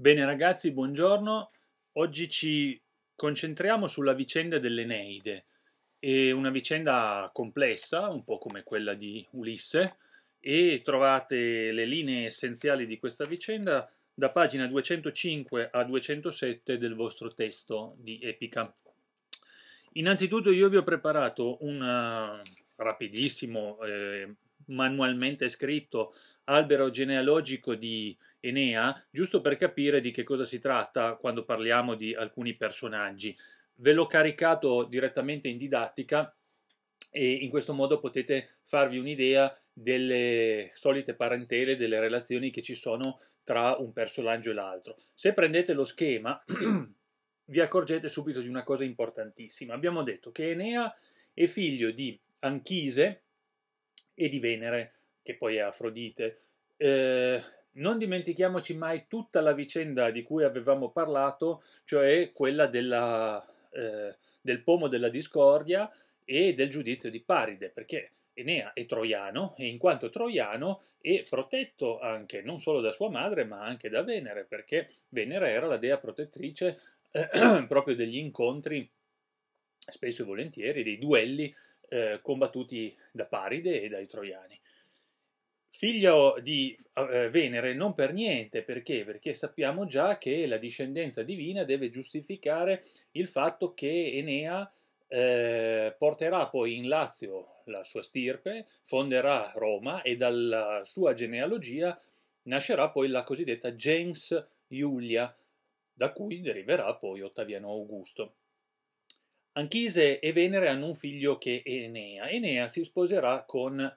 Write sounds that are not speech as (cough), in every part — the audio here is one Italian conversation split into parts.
Bene ragazzi, buongiorno. Oggi ci concentriamo sulla vicenda dell'Eneide. È una vicenda complessa, un po' come quella di Ulisse, e trovate le linee essenziali di questa vicenda da pagina 205 a 207 del vostro testo di Epica. Innanzitutto io vi ho preparato un uh, rapidissimo, eh, manualmente scritto albero genealogico di Enea, giusto per capire di che cosa si tratta quando parliamo di alcuni personaggi. Ve l'ho caricato direttamente in didattica e in questo modo potete farvi un'idea delle solite parentele, delle relazioni che ci sono tra un personaggio e l'altro. Se prendete lo schema (clears throat) vi accorgete subito di una cosa importantissima. Abbiamo detto che Enea è figlio di Anchise e di Venere, che poi è Afrodite. Eh, non dimentichiamoci mai tutta la vicenda di cui avevamo parlato, cioè quella della, eh, del pomo della discordia e del giudizio di Paride, perché Enea è troiano e in quanto troiano è protetto anche non solo da sua madre ma anche da Venere, perché Venere era la dea protettrice eh, (clears throat) proprio degli incontri, spesso e volentieri, dei duelli eh, combattuti da Paride e dai troiani. Figlio di eh, Venere non per niente, perché? Perché sappiamo già che la discendenza divina deve giustificare il fatto che Enea eh, porterà poi in Lazio la sua stirpe, fonderà Roma e dalla sua genealogia nascerà poi la cosiddetta gens Iulia, da cui deriverà poi Ottaviano Augusto. Anchise e Venere hanno un figlio che è Enea. Enea si sposerà con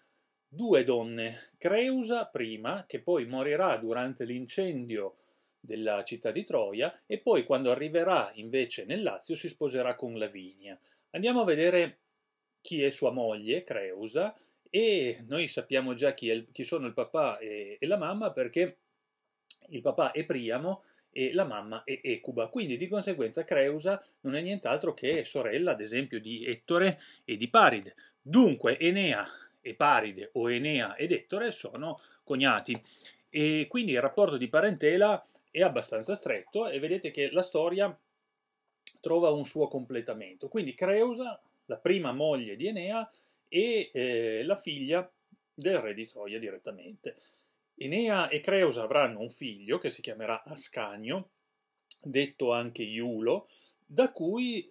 due donne, Creusa prima, che poi morirà durante l'incendio della città di Troia, e poi quando arriverà invece nel Lazio si sposerà con Lavinia. Andiamo a vedere chi è sua moglie, Creusa, e noi sappiamo già chi, il, chi sono il papà e, e, la mamma perché il papà è Priamo e la mamma è Ecuba, quindi di conseguenza Creusa non è nient'altro che sorella, ad esempio, di Ettore e di Paride. Dunque Enea e Paride o Enea ed Ettore sono cognati e quindi il rapporto di parentela è abbastanza stretto e vedete che la storia trova un suo completamento. Quindi Creusa, la prima moglie di Enea, e eh, la figlia del re di Troia direttamente. Enea e Creusa avranno un figlio che si chiamerà Ascanio, detto anche Iulo, da cui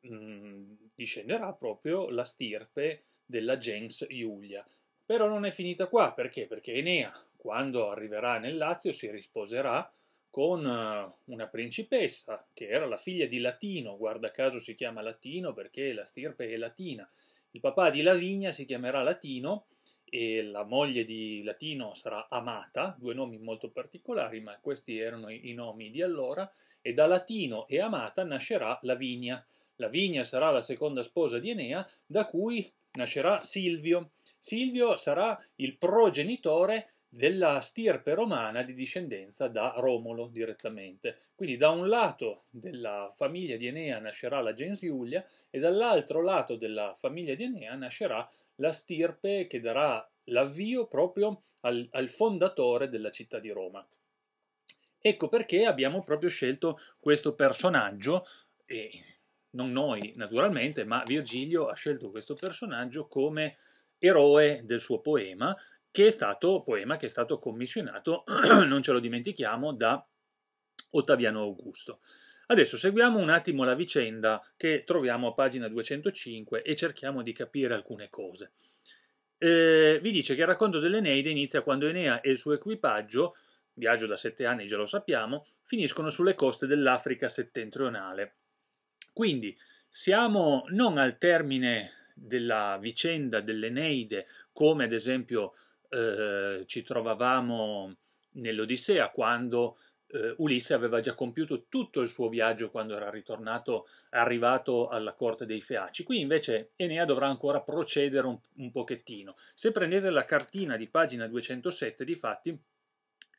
mh, mm, discenderà proprio la stirpe della gens Iulia. Però non è finita qua, perché? Perché Enea, quando arriverà nel Lazio, si risposerà con eh, una principessa, che era la figlia di Latino, guarda caso si chiama Latino perché la stirpe è latina. Il papà di Lavinia si chiamerà Latino e la moglie di Latino sarà Amata, due nomi molto particolari, ma questi erano i nomi di allora, e da Latino e Amata nascerà Lavinia. Lavinia sarà la seconda sposa di Enea, da cui nascerà Silvio. Silvio sarà il progenitore della stirpe romana di discendenza da Romolo direttamente. Quindi da un lato della famiglia di Enea nascerà la gens Iulia e dall'altro lato della famiglia di Enea nascerà la stirpe che darà l'avvio proprio al, al fondatore della città di Roma. Ecco perché abbiamo proprio scelto questo personaggio e non noi naturalmente, ma Virgilio ha scelto questo personaggio come eroe del suo poema, che è stato poema che è stato commissionato, (clears throat) non ce lo dimentichiamo, da Ottaviano Augusto. Adesso seguiamo un attimo la vicenda che troviamo a pagina 205 e cerchiamo di capire alcune cose. Eh, vi dice che il racconto dell'Eneide inizia quando Enea e il suo equipaggio, viaggio da sette anni già lo sappiamo, finiscono sulle coste dell'Africa settentrionale. Quindi siamo non al termine della vicenda dell'Eneide, come ad esempio eh, ci trovavamo nell'Odissea, quando eh, Ulisse aveva già compiuto tutto il suo viaggio quando era ritornato, arrivato alla corte dei Feaci. Qui invece Enea dovrà ancora procedere un, un pochettino. Se prendete la cartina di pagina 207, di fatti,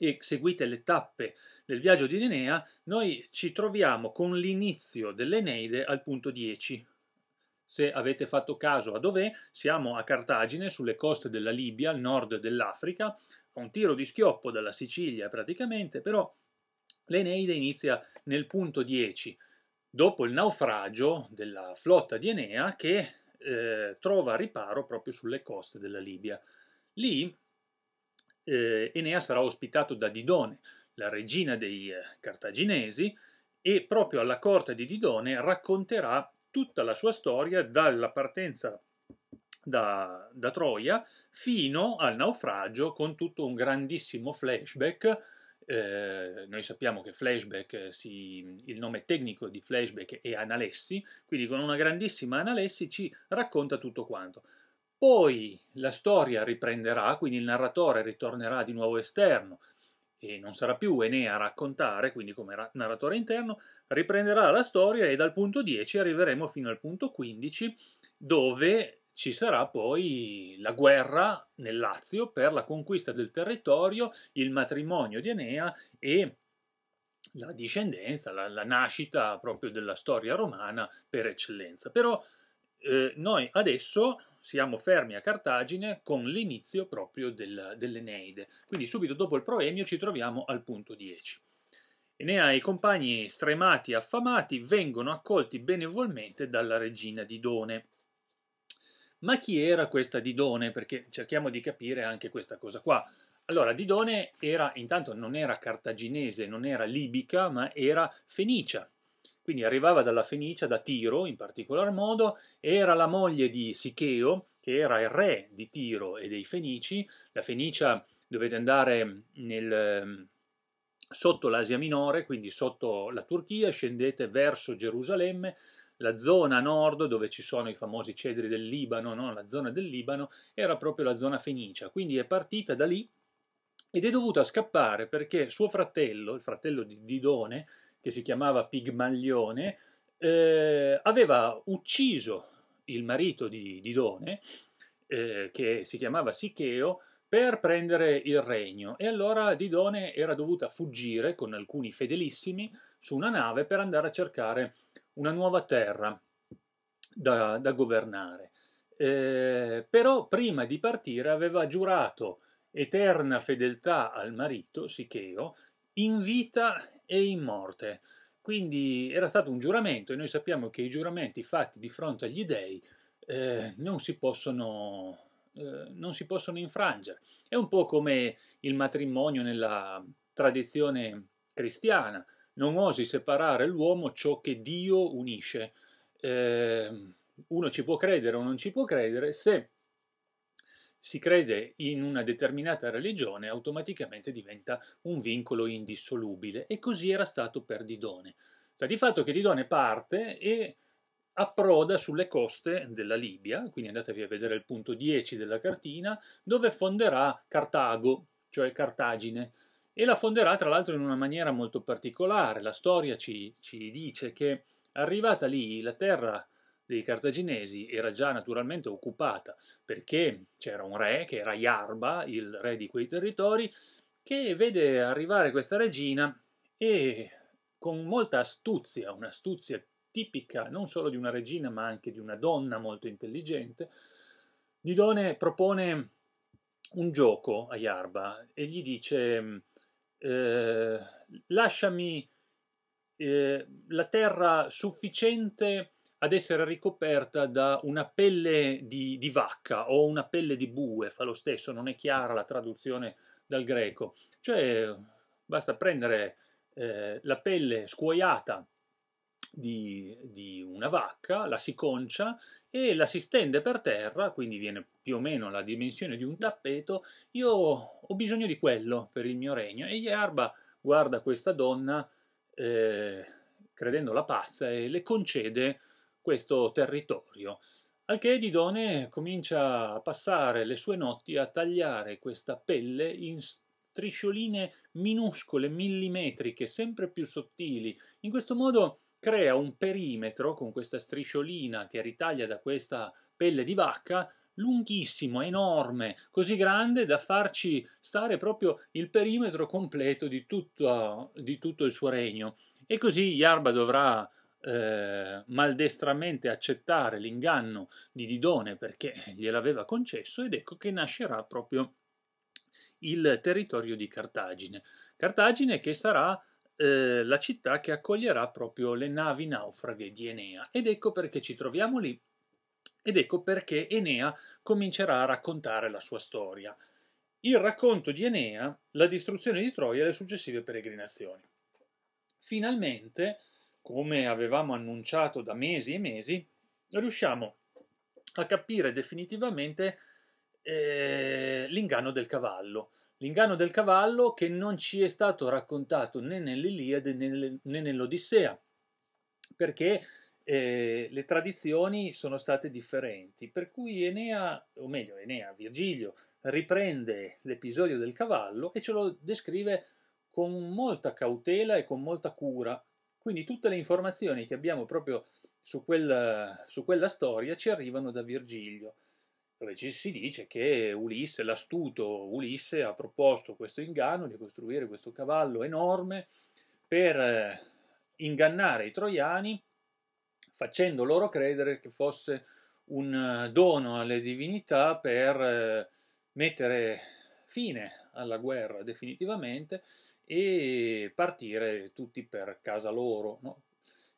e seguite le tappe del viaggio di Enea, noi ci troviamo con l'inizio dell'Eneide al punto 10. Se avete fatto caso a dov'è, siamo a Cartagine, sulle coste della Libia, al nord dell'Africa, a un tiro di schioppo dalla Sicilia praticamente, però L'Eneide inizia nel punto 10, dopo il naufragio della flotta di Enea che eh, trova riparo proprio sulle coste della Libia. Lì eh, Enea sarà ospitato da Didone, la regina dei eh, cartaginesi, e proprio alla corte di Didone racconterà tutta la sua storia dalla partenza da, da Troia fino al naufragio con tutto un grandissimo flashback eh, noi sappiamo che flashback, si, il nome tecnico di flashback è analessi, quindi con una grandissima analessi ci racconta tutto quanto. Poi la storia riprenderà, quindi il narratore ritornerà di nuovo esterno e non sarà più Enea a raccontare, quindi come narratore interno, riprenderà la storia e dal punto 10 arriveremo fino al punto 15 dove ci sarà poi la guerra nel Lazio per la conquista del territorio, il matrimonio di Enea e la discendenza, la, la nascita proprio della storia romana per eccellenza. Però eh, noi adesso siamo fermi a Cartagine con l'inizio proprio del, dell'Eneide, quindi subito dopo il proemio ci troviamo al punto 10. Enea e i compagni stremati e affamati vengono accolti benevolmente dalla regina Didone ma chi era questa Didone? Perché cerchiamo di capire anche questa cosa qua. Allora, Didone era, intanto non era cartaginese, non era libica, ma era fenicia. Quindi arrivava dalla Fenicia, da Tiro in particolar modo, era la moglie di Sicheo, che era il re di Tiro e dei Fenici. La Fenicia dovete andare nel, sotto l'Asia Minore, quindi sotto la Turchia, scendete verso Gerusalemme, la zona nord dove ci sono i famosi cedri del Libano, no? la zona del Libano, era proprio la zona fenicia, quindi è partita da lì ed è dovuta scappare perché suo fratello, il fratello di Didone, che si chiamava Pigmalione, eh, aveva ucciso il marito di Didone, eh, che si chiamava Sicheo, per prendere il regno e allora Didone era dovuta fuggire con alcuni fedelissimi su una nave per andare a cercare una nuova terra da, da governare. Eh, però prima di partire aveva giurato eterna fedeltà al marito, Sicheo, in vita e in morte. Quindi era stato un giuramento e noi sappiamo che i giuramenti fatti di fronte agli dei eh, non, si possono, eh, non si possono infrangere. È un po' come il matrimonio nella tradizione cristiana non osi separare l'uomo ciò che Dio unisce. Eh, uno ci può credere o non ci può credere, se si crede in una determinata religione automaticamente diventa un vincolo indissolubile e così era stato per Didone. Sta di fatto che Didone parte e approda sulle coste della Libia, quindi andatevi a vedere il punto 10 della cartina, dove fonderà Cartago, cioè Cartagine e la fonderà tra l'altro in una maniera molto particolare. La storia ci, ci dice che arrivata lì la terra dei cartaginesi era già naturalmente occupata perché c'era un re che era Iarba, il re di quei territori, che vede arrivare questa regina e con molta astuzia, un'astuzia tipica non solo di una regina ma anche di una donna molto intelligente, Didone propone un gioco a Iarba e gli dice eh, lasciami eh, la terra sufficiente ad essere ricoperta da una pelle di, di, vacca o una pelle di bue, fa lo stesso, non è chiara la traduzione dal greco. Cioè basta prendere eh, la pelle scuoiata di, di, una vacca, la si concia e la si stende per terra, quindi viene più o meno la dimensione di un tappeto, io ho bisogno di quello per il mio regno. E Yarba guarda questa donna, eh, credendola pazza, e le concede questo territorio. Al che Didone comincia a passare le sue notti a tagliare questa pelle in striscioline minuscole, millimetriche, sempre più sottili. In questo modo crea un perimetro con questa strisciolina che ritaglia da questa pelle di vacca lunghissimo, enorme, così grande da farci stare proprio il perimetro completo di tutto, di tutto il suo regno. E così Yarba dovrà eh, maldestramente accettare l'inganno di Didone perché gliel'aveva concesso ed ecco che nascerà proprio il territorio di Cartagine. Cartagine che sarà eh, la città che accoglierà proprio le navi naufraghe di Enea. Ed ecco perché ci troviamo lì ed ecco perché Enea comincerà a raccontare la sua storia. Il racconto di Enea, la distruzione di Troia e le successive peregrinazioni. Finalmente, come avevamo annunciato da mesi e mesi, riusciamo a capire definitivamente eh, l'inganno del cavallo. L'inganno del cavallo che non ci è stato raccontato né nell'Iliade né, nell'Odissea, perché eh, le tradizioni sono state differenti, per cui Enea, o meglio Enea, Virgilio, riprende l'episodio del cavallo e ce lo descrive con molta cautela e con molta cura. Quindi tutte le informazioni che abbiamo proprio su, quel, su quella storia ci arrivano da Virgilio. Dove ci si dice che Ulisse, l'astuto Ulisse, ha proposto questo inganno di costruire questo cavallo enorme per eh, ingannare i troiani, facendo loro credere che fosse un eh, dono alle divinità per eh, mettere fine alla guerra definitivamente e partire tutti per casa loro, no?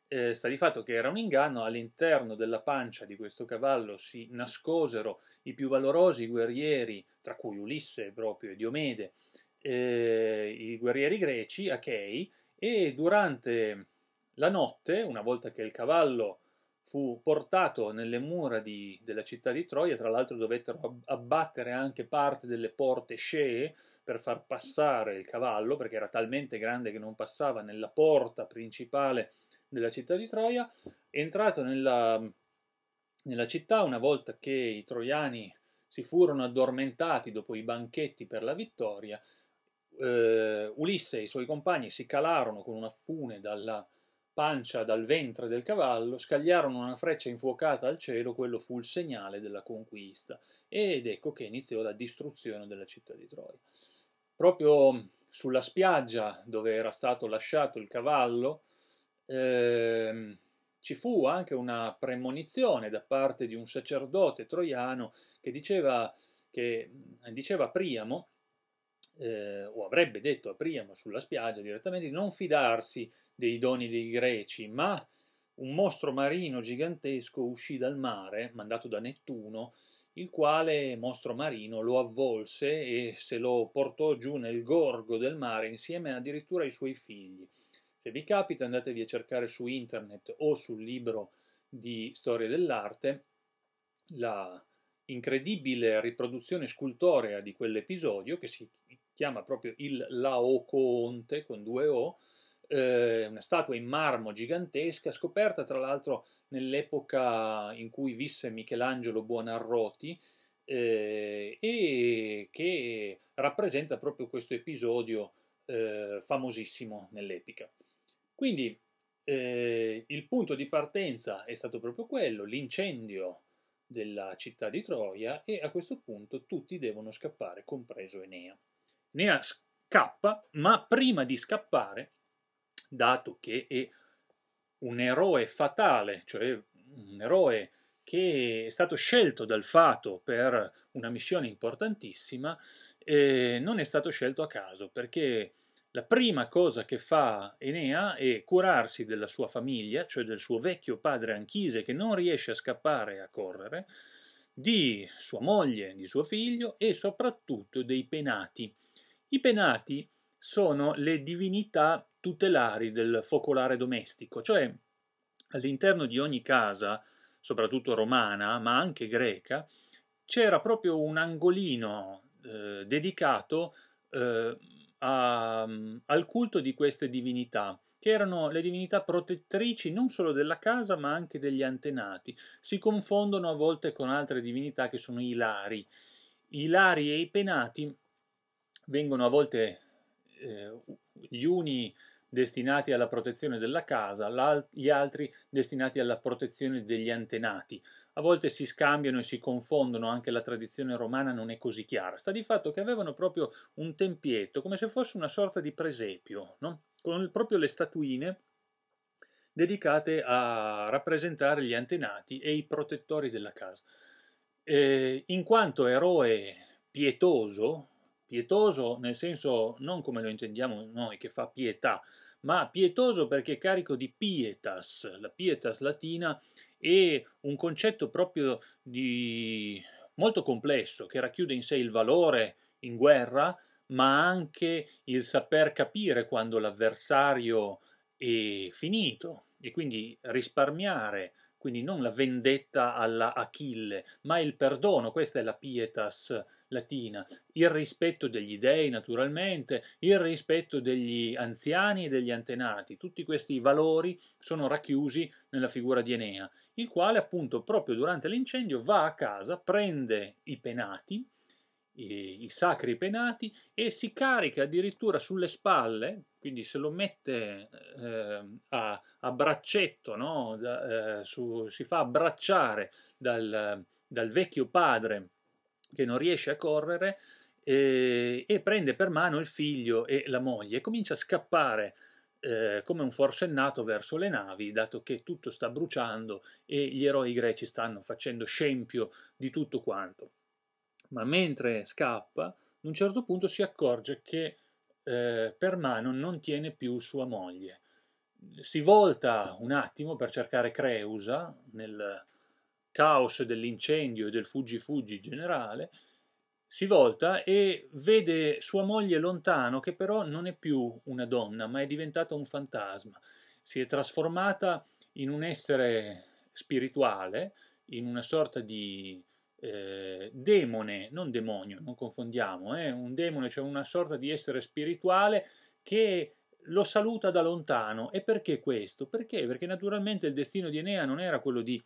eh, sta di fatto che era un inganno, all'interno della pancia di questo cavallo si nascosero i più valorosi guerrieri, tra cui Ulisse proprio e Diomede, eh, i guerrieri greci, Achei, e durante la notte, una volta che il cavallo fu portato nelle mura di, della città di Troia, tra l'altro dovettero abbattere anche parte delle porte scee per far passare il cavallo, perché era talmente grande che non passava nella porta principale della città di Troia, entrato nella, nella città una volta che i troiani si furono addormentati dopo i banchetti per la vittoria, eh, Ulisse e i suoi compagni si calarono con una fune dalla pancia, dal ventre del cavallo, scagliarono una freccia infuocata al cielo, quello fu il segnale della conquista ed ecco che iniziò la distruzione della città di Troia. Proprio sulla spiaggia dove era stato lasciato il cavallo, eh, ci fu anche una premonizione da parte di un sacerdote troiano che diceva, che, diceva a Priamo, eh, o avrebbe detto a Priamo sulla spiaggia direttamente, di non fidarsi dei doni dei greci, ma un mostro marino gigantesco uscì dal mare, mandato da Nettuno, il quale mostro marino lo avvolse e se lo portò giù nel gorgo del mare insieme addirittura ai suoi figli. Se vi capita andatevi a cercare su internet o sul libro di storia dell'arte la incredibile riproduzione scultorea di quell'episodio che si chiama proprio il Laocoonte con due O, eh, una statua in marmo gigantesca, scoperta tra l'altro nell'epoca in cui visse Michelangelo Buonarroti eh, e che rappresenta proprio questo episodio eh, famosissimo nell'epica. Quindi eh, il punto di partenza è stato proprio quello, l'incendio della città di Troia e a questo punto tutti devono scappare, compreso Enea. Enea scappa, ma prima di scappare, dato che è un eroe fatale, cioè un eroe che è stato scelto dal fato per una missione importantissima, eh, non è stato scelto a caso, perché la prima cosa che fa Enea è curarsi della sua famiglia, cioè del suo vecchio padre Anchise che non riesce a scappare e a correre, di sua moglie, di suo figlio e soprattutto dei penati. I penati sono le divinità tutelari del focolare domestico, cioè all'interno di ogni casa, soprattutto romana, ma anche greca, c'era proprio un angolino eh, dedicato eh, a, al culto di queste divinità, che erano le divinità protettrici non solo della casa ma anche degli antenati. Si confondono a volte con altre divinità che sono i lari. I lari e i penati vengono a volte eh, gli uni destinati alla protezione della casa, gli altri destinati alla protezione degli antenati a volte si scambiano e si confondono, anche la tradizione romana non è così chiara. Sta di fatto che avevano proprio un tempietto, come se fosse una sorta di presepio, no? con proprio le statuine dedicate a rappresentare gli antenati e i protettori della casa. Eh, in quanto eroe pietoso, pietoso nel senso non come lo intendiamo noi che fa pietà, ma pietoso perché è carico di pietas, la pietas latina è un concetto proprio di molto complesso che racchiude in sé il valore in guerra, ma anche il saper capire quando l'avversario è finito e quindi risparmiare quindi non la vendetta alla Achille, ma il perdono, questa è la pietas latina, il rispetto degli dei naturalmente, il rispetto degli anziani e degli antenati, tutti questi valori sono racchiusi nella figura di Enea, il quale appunto proprio durante l'incendio va a casa, prende i penati, i, i, sacri penati e si carica addirittura sulle spalle, quindi se lo mette eh, a, a, braccetto, no? da, eh, su, si fa abbracciare dal, dal, vecchio padre che non riesce a correre eh, e prende per mano il figlio e la moglie e comincia a scappare eh, come un forsennato verso le navi, dato che tutto sta bruciando e gli eroi greci stanno facendo scempio di tutto quanto ma mentre scappa, ad un certo punto si accorge che eh, per mano non tiene più sua moglie. Si volta un attimo per cercare Creusa nel caos dell'incendio e del fuggi-fuggi generale, si volta e vede sua moglie lontano, che però non è più una donna, ma è diventata un fantasma. Si è trasformata in un essere spirituale, in una sorta di eh, demone, non demonio, non confondiamo, eh, un demone, cioè una sorta di essere spirituale che lo saluta da lontano. E perché questo? Perché? Perché naturalmente il destino di Enea non era quello di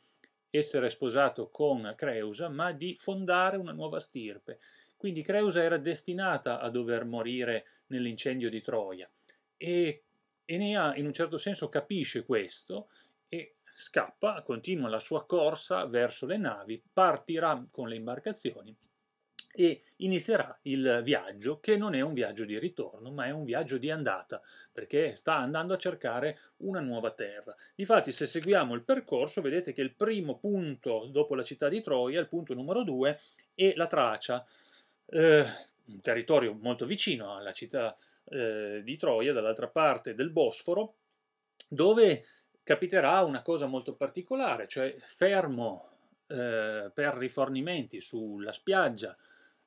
essere sposato con Creusa, ma di fondare una nuova stirpe. Quindi Creusa era destinata a dover morire nell'incendio di Troia. E Enea in un certo senso capisce questo e scappa, continua la sua corsa verso le navi, partirà con le imbarcazioni e inizierà il viaggio che non è un viaggio di ritorno ma è un viaggio di andata perché sta andando a cercare una nuova terra. Infatti se seguiamo il percorso vedete che il primo punto dopo la città di Troia, il punto numero due, è la Tracia, eh, un territorio molto vicino alla città eh, di Troia dall'altra parte del Bosforo dove capiterà una cosa molto particolare, cioè fermo eh, per rifornimenti sulla spiaggia,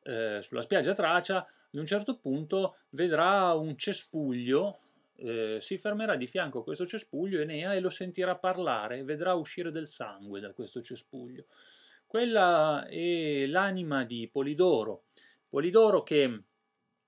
eh, sulla spiaggia Tracia, ad un certo punto vedrà un cespuglio, eh, si fermerà di fianco a questo cespuglio Enea e lo sentirà parlare, vedrà uscire del sangue da questo cespuglio. Quella è l'anima di Polidoro, Polidoro che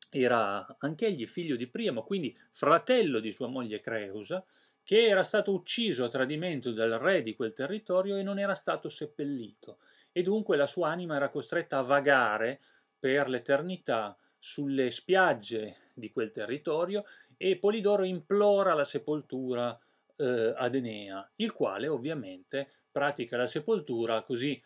era anch'egli figlio di Priamo, quindi fratello di sua moglie Creusa, che era stato ucciso a tradimento dal re di quel territorio e non era stato seppellito, e dunque la sua anima era costretta a vagare per l'eternità sulle spiagge di quel territorio e Polidoro implora la sepoltura eh, ad Enea, il quale ovviamente pratica la sepoltura così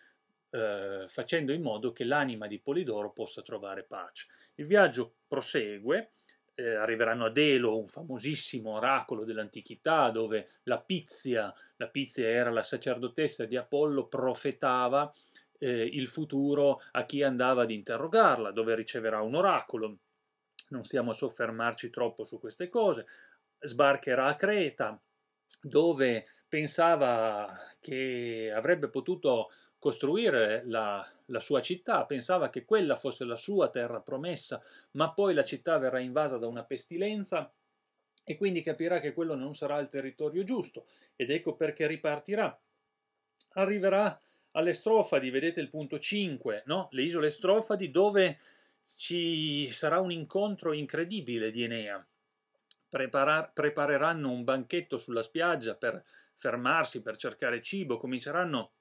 eh, facendo in modo che l'anima di Polidoro possa trovare pace. Il viaggio prosegue eh, arriveranno ad Elo, un famosissimo oracolo dell'antichità, dove la Pizia, la Pizia era la sacerdotessa di Apollo, profetava eh, il futuro a chi andava ad interrogarla, dove riceverà un oracolo. Non stiamo a soffermarci troppo su queste cose. Sbarcherà a Creta, dove pensava che avrebbe potuto costruire la, la, sua città, pensava che quella fosse la sua terra promessa, ma poi la città verrà invasa da una pestilenza e quindi capirà che quello non sarà il territorio giusto ed ecco perché ripartirà. Arriverà alle strofadi, vedete il punto 5, no? le isole strofadi dove ci sarà un incontro incredibile di Enea. Preparar, prepareranno un banchetto sulla spiaggia per fermarsi, per cercare cibo, cominceranno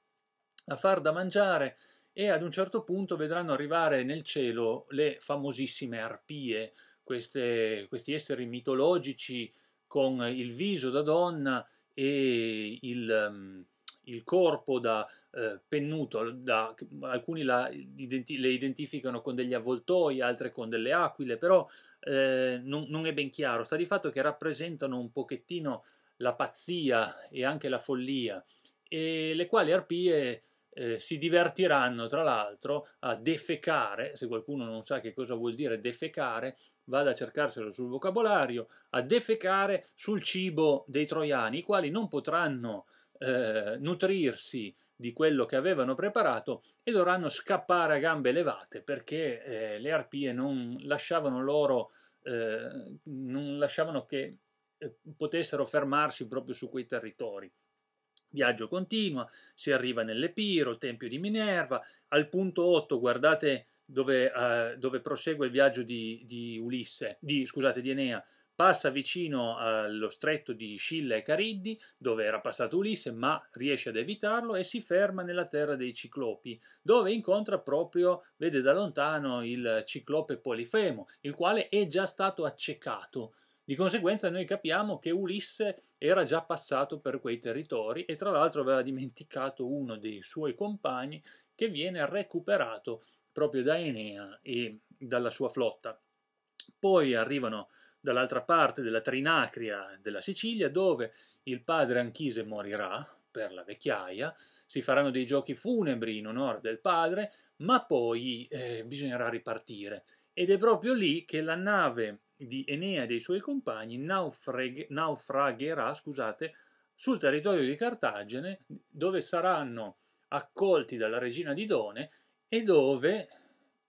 a far da mangiare e ad un certo punto vedranno arrivare nel cielo le famosissime arpie, queste, questi esseri mitologici con il viso da donna e il, um, il corpo da eh, pennuto, da, alcuni la, identi, le identificano con degli avvoltoi, altre con delle aquile, però eh, non, non, è ben chiaro, sta di fatto che rappresentano un pochettino la pazzia e anche la follia, e le quali arpie eh, si divertiranno tra l'altro a defecare, se qualcuno non sa che cosa vuol dire defecare, vada a cercarselo sul vocabolario, a defecare sul cibo dei troiani, i quali non potranno eh, nutrirsi di quello che avevano preparato e dovranno scappare a gambe levate perché eh, le arpie non lasciavano loro, eh, non lasciavano che eh, potessero fermarsi proprio su quei territori. Viaggio continua, si arriva nell'Epiro, il tempio di Minerva, al punto 8 guardate dove, uh, dove prosegue il viaggio di, di Ulisse, di, scusate, di Enea, passa vicino allo stretto di Scilla e Cariddi, dove era passato Ulisse, ma riesce ad evitarlo e si ferma nella terra dei Ciclopi, dove incontra proprio, vede da lontano il Ciclope Polifemo, il quale è già stato accecato di conseguenza noi capiamo che Ulisse era già passato per quei territori e tra l'altro aveva dimenticato uno dei suoi compagni che viene recuperato proprio da Enea e dalla sua flotta. Poi arrivano dall'altra parte della Trinacria della Sicilia dove il padre Anchise morirà per la vecchiaia, si faranno dei giochi funebri in onore del padre, ma poi eh, bisognerà ripartire. Ed è proprio lì che la nave di Enea e dei suoi compagni naufrag- naufragherà scusate, sul territorio di Cartagine, dove saranno accolti dalla regina di Done e dove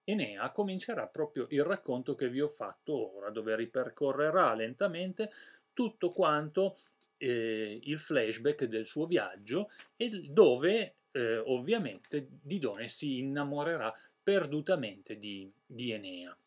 Enea comincerà proprio il racconto che vi ho fatto ora, dove ripercorrerà lentamente tutto quanto eh, il flashback del suo viaggio e dove eh, ovviamente Didone si innamorerà perdutamente di, di Enea.